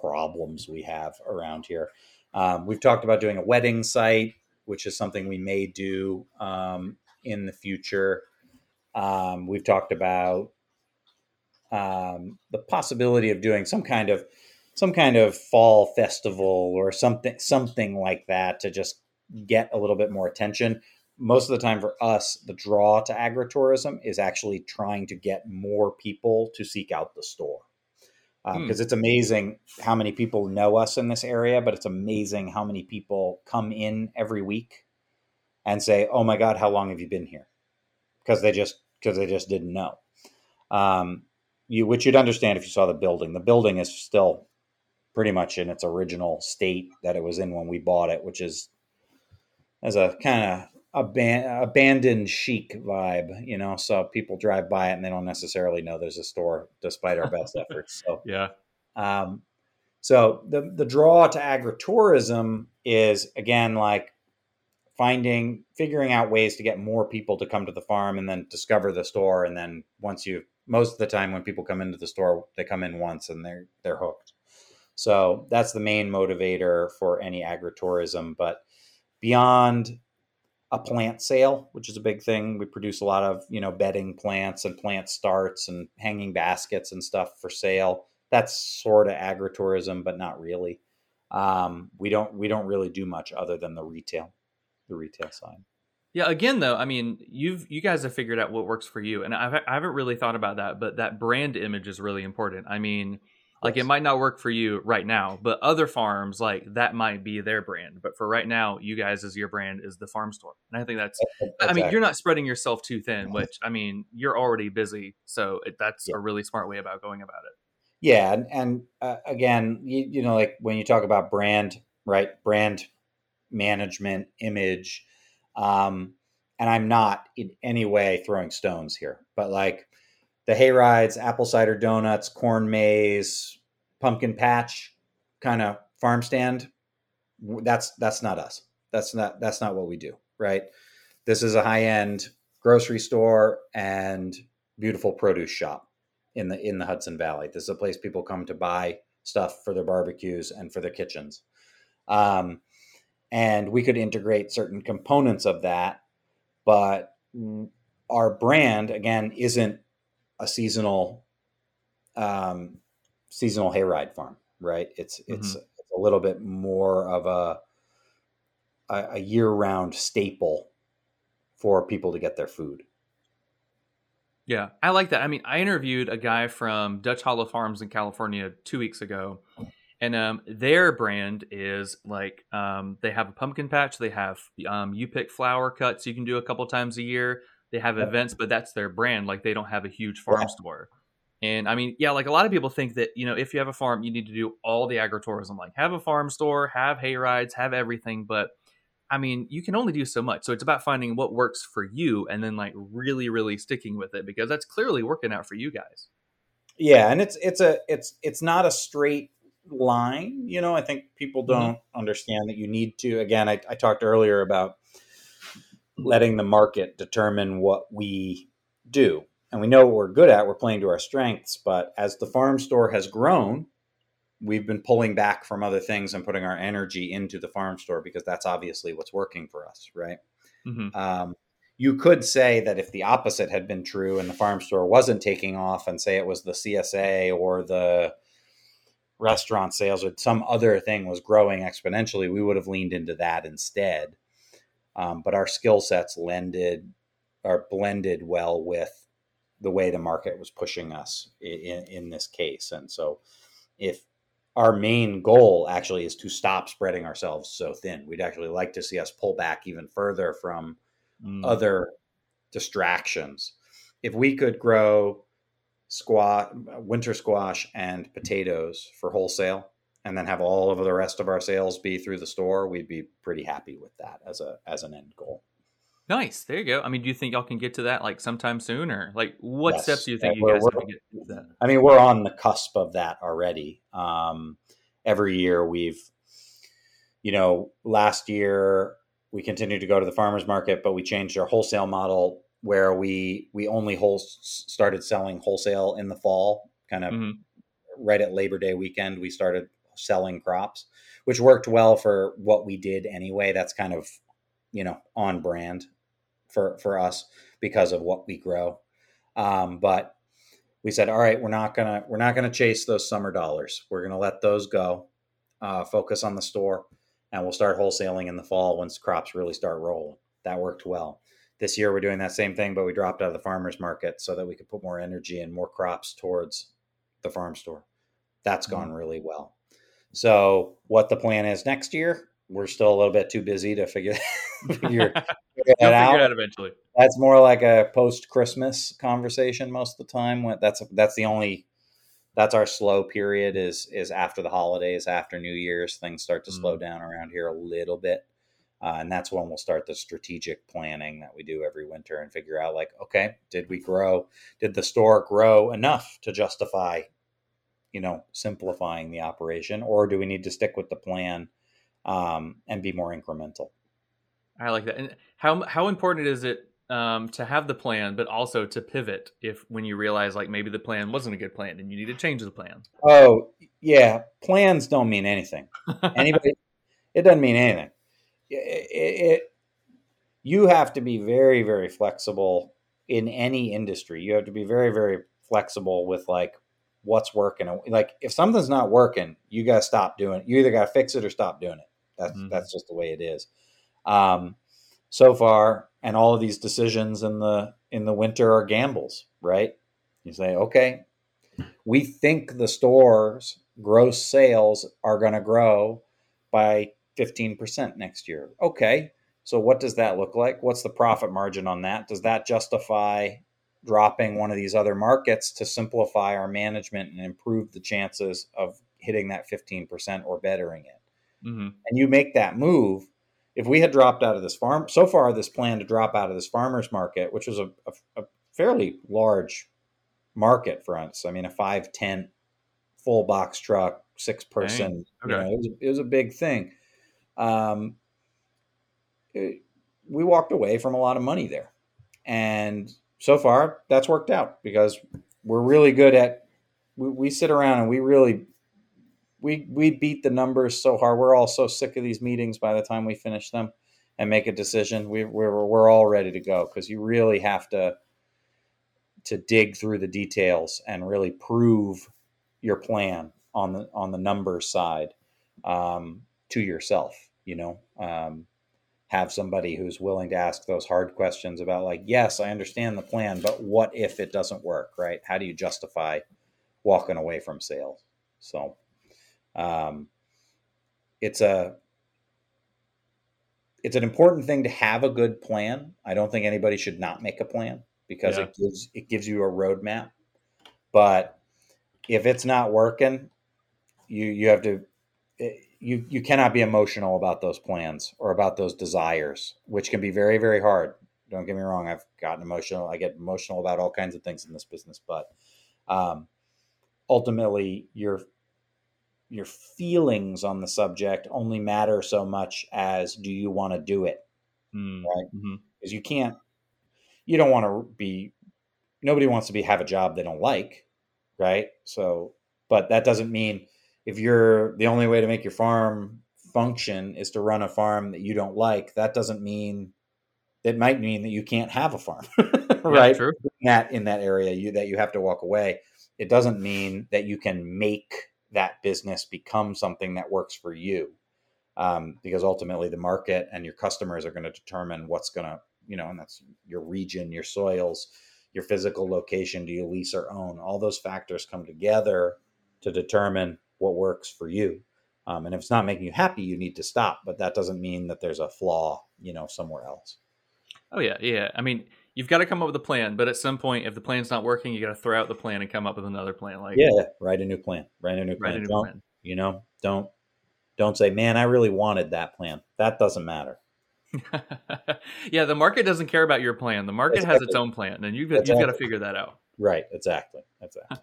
problems we have around here. Um, we've talked about doing a wedding site, which is something we may do um, in the future. Um, we've talked about um, the possibility of doing some kind of some kind of fall festival or something something like that to just get a little bit more attention. Most of the time for us, the draw to agritourism is actually trying to get more people to seek out the store. Because Hmm. it's amazing how many people know us in this area, but it's amazing how many people come in every week and say, "Oh my God, how long have you been here?" Because they just because they just didn't know. Um, you which you'd understand if you saw the building. The building is still pretty much in its original state that it was in when we bought it, which is as a kind of aban- abandoned chic vibe, you know. So people drive by it and they don't necessarily know there's a store, despite our best <laughs> efforts. So Yeah. um, so the the draw to agritourism is again like finding figuring out ways to get more people to come to the farm and then discover the store and then once you most of the time when people come into the store they come in once and they're they're hooked so that's the main motivator for any agritourism but beyond a plant sale which is a big thing we produce a lot of you know bedding plants and plant starts and hanging baskets and stuff for sale that's sort of agritourism but not really um, we don't we don't really do much other than the retail the retail side Yeah. Again, though, I mean, you've you guys have figured out what works for you, and I've, I haven't really thought about that. But that brand image is really important. I mean, like Yes. it might not work for you right now, but other farms like that might be their brand. But for right now, you guys as your brand is the farm store, and I think that's. I mean, you're not spreading yourself too thin, <laughs> which I mean, you're already busy, so it, that's Yeah. a really smart way about going about it. Yeah, and, and uh, again, you, you know, like when you talk about brand, right? Brand management, image, um, and I'm not in any way throwing stones here, but like the hay rides, apple cider donuts, corn maze, pumpkin patch, kind of farm stand. That's that's not us. That's not that's not what we do, right? This is a high end grocery store and beautiful produce shop in the in the Hudson Valley. This is a place people come to buy stuff for their barbecues and for their kitchens. Um, and we could integrate certain components of that, but our brand again isn't a seasonal um, seasonal hayride farm, right? It's it's, it's a little bit more of a a, a year round staple for people to get their food. Yeah, I like that. I mean, I interviewed a guy from Dutch Hollow Farms in California two weeks ago, and um, their brand is like um, they have a pumpkin patch. They have um, you pick flower cuts you can do a couple times a year. They have Yep. events, but that's their brand. Like they don't have a huge farm Yeah. store. And I mean, yeah, like a lot of people think that, you know, if you have a farm, you need to do all the agritourism, like have a farm store, have hay rides, have everything. But I mean, you can only do so much. So it's about finding what works for you and then like really, really sticking with it because that's clearly working out for you guys. Yeah, and it's it's a it's it's not a straight line. You know, I think people Mm-hmm. don't understand that you need to. Again, I, I talked earlier about letting the market determine what we do, and we know what we're good at. We're playing to our strengths. But as the farm store has grown, we've been pulling back from other things and putting our energy into the farm store because that's obviously what's working for us, right? hmm Um, you could say that if the opposite had been true and the farm store wasn't taking off, and say it was the CSA or the restaurant sales or some other thing was growing exponentially, we would have leaned into that instead. Um, but our skill sets lended or blended well with the way the market was pushing us in, in this case. And so, if our main goal actually is to stop spreading ourselves so thin, we'd actually like to see us pull back even further from Mm. other distractions. If we could grow squash, winter squash, and potatoes for wholesale, and then have all of the rest of our sales be through the store, we'd be pretty happy with that as a as an end goal. Nice. There you go. I mean, do you think y'all can get to that like sometime soon or like what Yes. steps do you Yeah, think you guys to get to that? I mean, we're on the cusp of that already. Um, every year we've, you know, last year we continued to go to the farmers market, but we changed our wholesale model where we we only whole started selling wholesale in the fall, kind of Mhm. right at Labor Day weekend. We started selling crops, which worked well for what we did anyway. That's kind of, you know, on brand for for us because of what we grow. Um, but we said, all right, we're not gonna we're not gonna chase those summer dollars. We're gonna let those go. Uh, focus on the store, and we'll start wholesaling in the fall once crops really start rolling. That worked well. This year we're doing that same thing, but we dropped out of the farmers market so that we could put more energy and more crops towards the farm store. That's gone really well. So what the plan is next year, we're still a little bit too busy to figure, <laughs> figure, <laughs> figure that out figure out eventually. that's more like a post Christmas conversation most of the time. That's that's the only that's our slow period is is after the holidays, after New Year's, things start to slow down around here a little bit, uh, and that's when we'll start the strategic planning that we do every winter and figure out like, okay, did we grow? Did the store grow enough to justify, you know, simplifying the operation, or do we need to stick with the plan um, and be more incremental? I like that. And how how important is it um, to have the plan, but also to pivot if when you realize like maybe the plan wasn't a good plan and you need to change the plan? Oh, yeah. Plans don't mean anything. Anybody, <laughs> it doesn't mean anything. It, it, it- you have to be very, very flexible in any industry. You have to be very, very flexible with like what's working. Like if something's not working, you got to stop doing it. You either got to fix it or stop doing it. That's Mhm. that's just the way it is. Um, so far, and all of these decisions in the in the winter are gambles, right? You say, okay, we think the store's gross sales are going to grow by 15% next year. Okay. So what does that look like? What's the profit margin on that? Does that justify dropping one of these other markets to simplify our management and improve the chances of hitting that 15% or bettering it? hmm and you make that move. If we had dropped out of this farm so far this plan to drop out of this farmers market which was a, a, a fairly large market for us i mean a five tent full box truck six person you Okay. know, it, was, it was a big thing. Um, it- we walked away from a lot of money there. And so far that's worked out because we're really good at we, we sit around and we really we we beat the numbers so hard. We're all so sick of these meetings by the time we finish them and make a decision. We, we're we're all ready to go because you really have to to dig through the details and really prove your plan on the on the numbers side um, to yourself. You know, um, have somebody who's willing to ask those hard questions about like, yes, I understand the plan, but what if it doesn't work? Right? How do you justify walking away from sales? So um, it's a it's an important thing to have a good plan. I don't think anybody should not make a plan because Yeah. it gives it gives you a roadmap. but if it's not working, you you have to eh, you you cannot be emotional about those plans or about those desires, which can be very very hard. Don't get me wrong. I've gotten emotional. I get emotional about all kinds of things in this business, but um, ultimately, your your feelings on the subject only matter so much as do you want to do it, Mm, right? Because you can't. You don't want to be. Nobody wants to be have a job they don't like, right? So, but that doesn't mean if you're the only way to make your farm function is to run a farm that you don't like. That doesn't mean. It might mean that you can't have a farm, <laughs> right? true. In that in that area, you that you have to walk away. It doesn't mean that you can make that business become something that works for you, um, because ultimately the market and your customers are going to determine what's going to, you know, and that's your region, your soils, your physical location. Do you lease or own? All those factors come together to determine what works for you. Um, and if it's not making you happy, you need to stop. But that doesn't mean that there's a flaw, you know, somewhere else. Oh yeah, yeah. I mean, you've got to come up with a plan, but at some point, if the plan's not working, you got to throw out the plan and come up with another plan. Like, Yeah, write a new plan. Write a new plan. write a new Don't- plan. You know, don't don't say, "Man, I really wanted that plan." That doesn't matter. <laughs> yeah, the market doesn't care about your plan. The market has its own plan, and you've, you've got to figure that out. Right? Exactly. Exactly.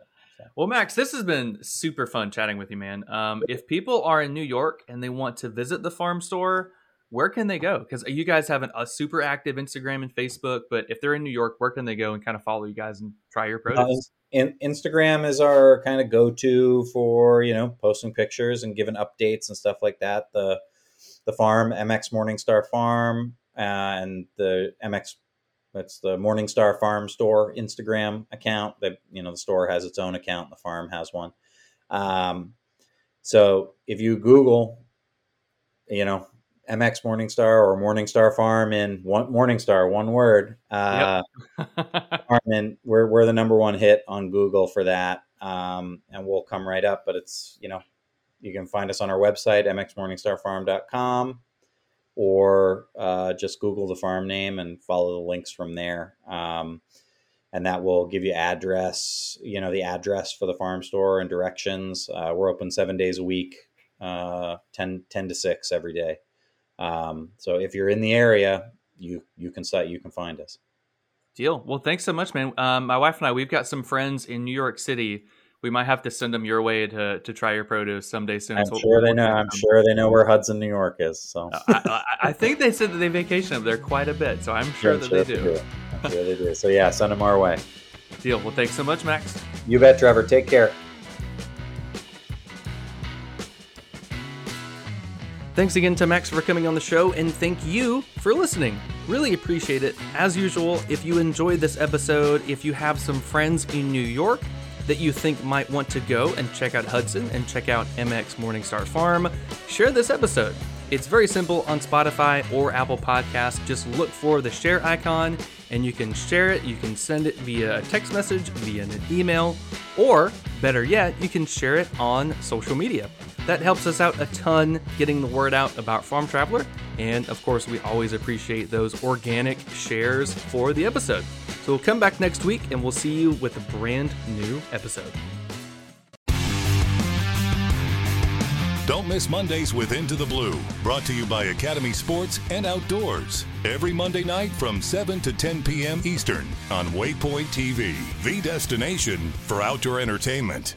Well, Max, this has been super fun chatting with you, man. Um, if people are in New York and they want to visit the farm store, where can they go? Because you guys have an, a super active Instagram and Facebook, but if they're in New York, where can they go and kind of follow you guys and try your Uh, in, Instagram is our kind of go-to for you know posting pictures and giving updates and stuff like that. The the farm MX Morningstar Farm uh, and the MX that's the Morningstar Farm Store Instagram account. That you know the store has its own account. The farm has one. Um, so if you Google, you know MX Morningstar or Morningstar Farm in one Morningstar one word. Uh, Hartman, <laughs> we're we're the number one hit on Google for that, um, and we'll come right up. But it's you know you can find us on our website mxmorningstarfarm.com or uh, just Google the farm name and follow the links from there. Um, and that will give you address, you know, the address for the farm store and directions. Uh, we're open seven days a week, uh, 10, 10 to six every day. Um, so if you're in the area, you you can site you can find us. Deal. Well, thanks so much, man. Um, my wife and I, we've got some friends in New York City. We might have to send them your way to to try your produce someday soon. I'm So sure they we'll- know. I'm sure they know where Hudson, New York is. So uh, I, I, I think they said that they vacation up there quite a bit, so I'm sure I'm that sure they do. I'm sure <laughs> they do. So yeah, send them our way. Deal. Well, thanks so much, Max. You bet, Trevor. Take care. Thanks again to Max for coming on the show, and thank you for listening. Really appreciate it. As usual, if you enjoyed this episode, if you have some friends in New York that you think might want to go and check out Hudson and check out MX Morningstar Farm, share this episode. It's very simple on Spotify or Apple Podcasts. Just look for the share icon and you can share it. You can send it via a text message, via an email, or better yet, you can share it on social media. That helps us out a ton getting the word out about Farm Traveler. And of course, we always appreciate those organic shares for the episode. So we'll come back next week and we'll see you with a brand new episode. Don't miss Mondays with Into the Blue, brought to you by Academy Sports and Outdoors. Every Monday night from 7 to 10 p.m. Eastern on Waypoint TV, the destination for outdoor entertainment.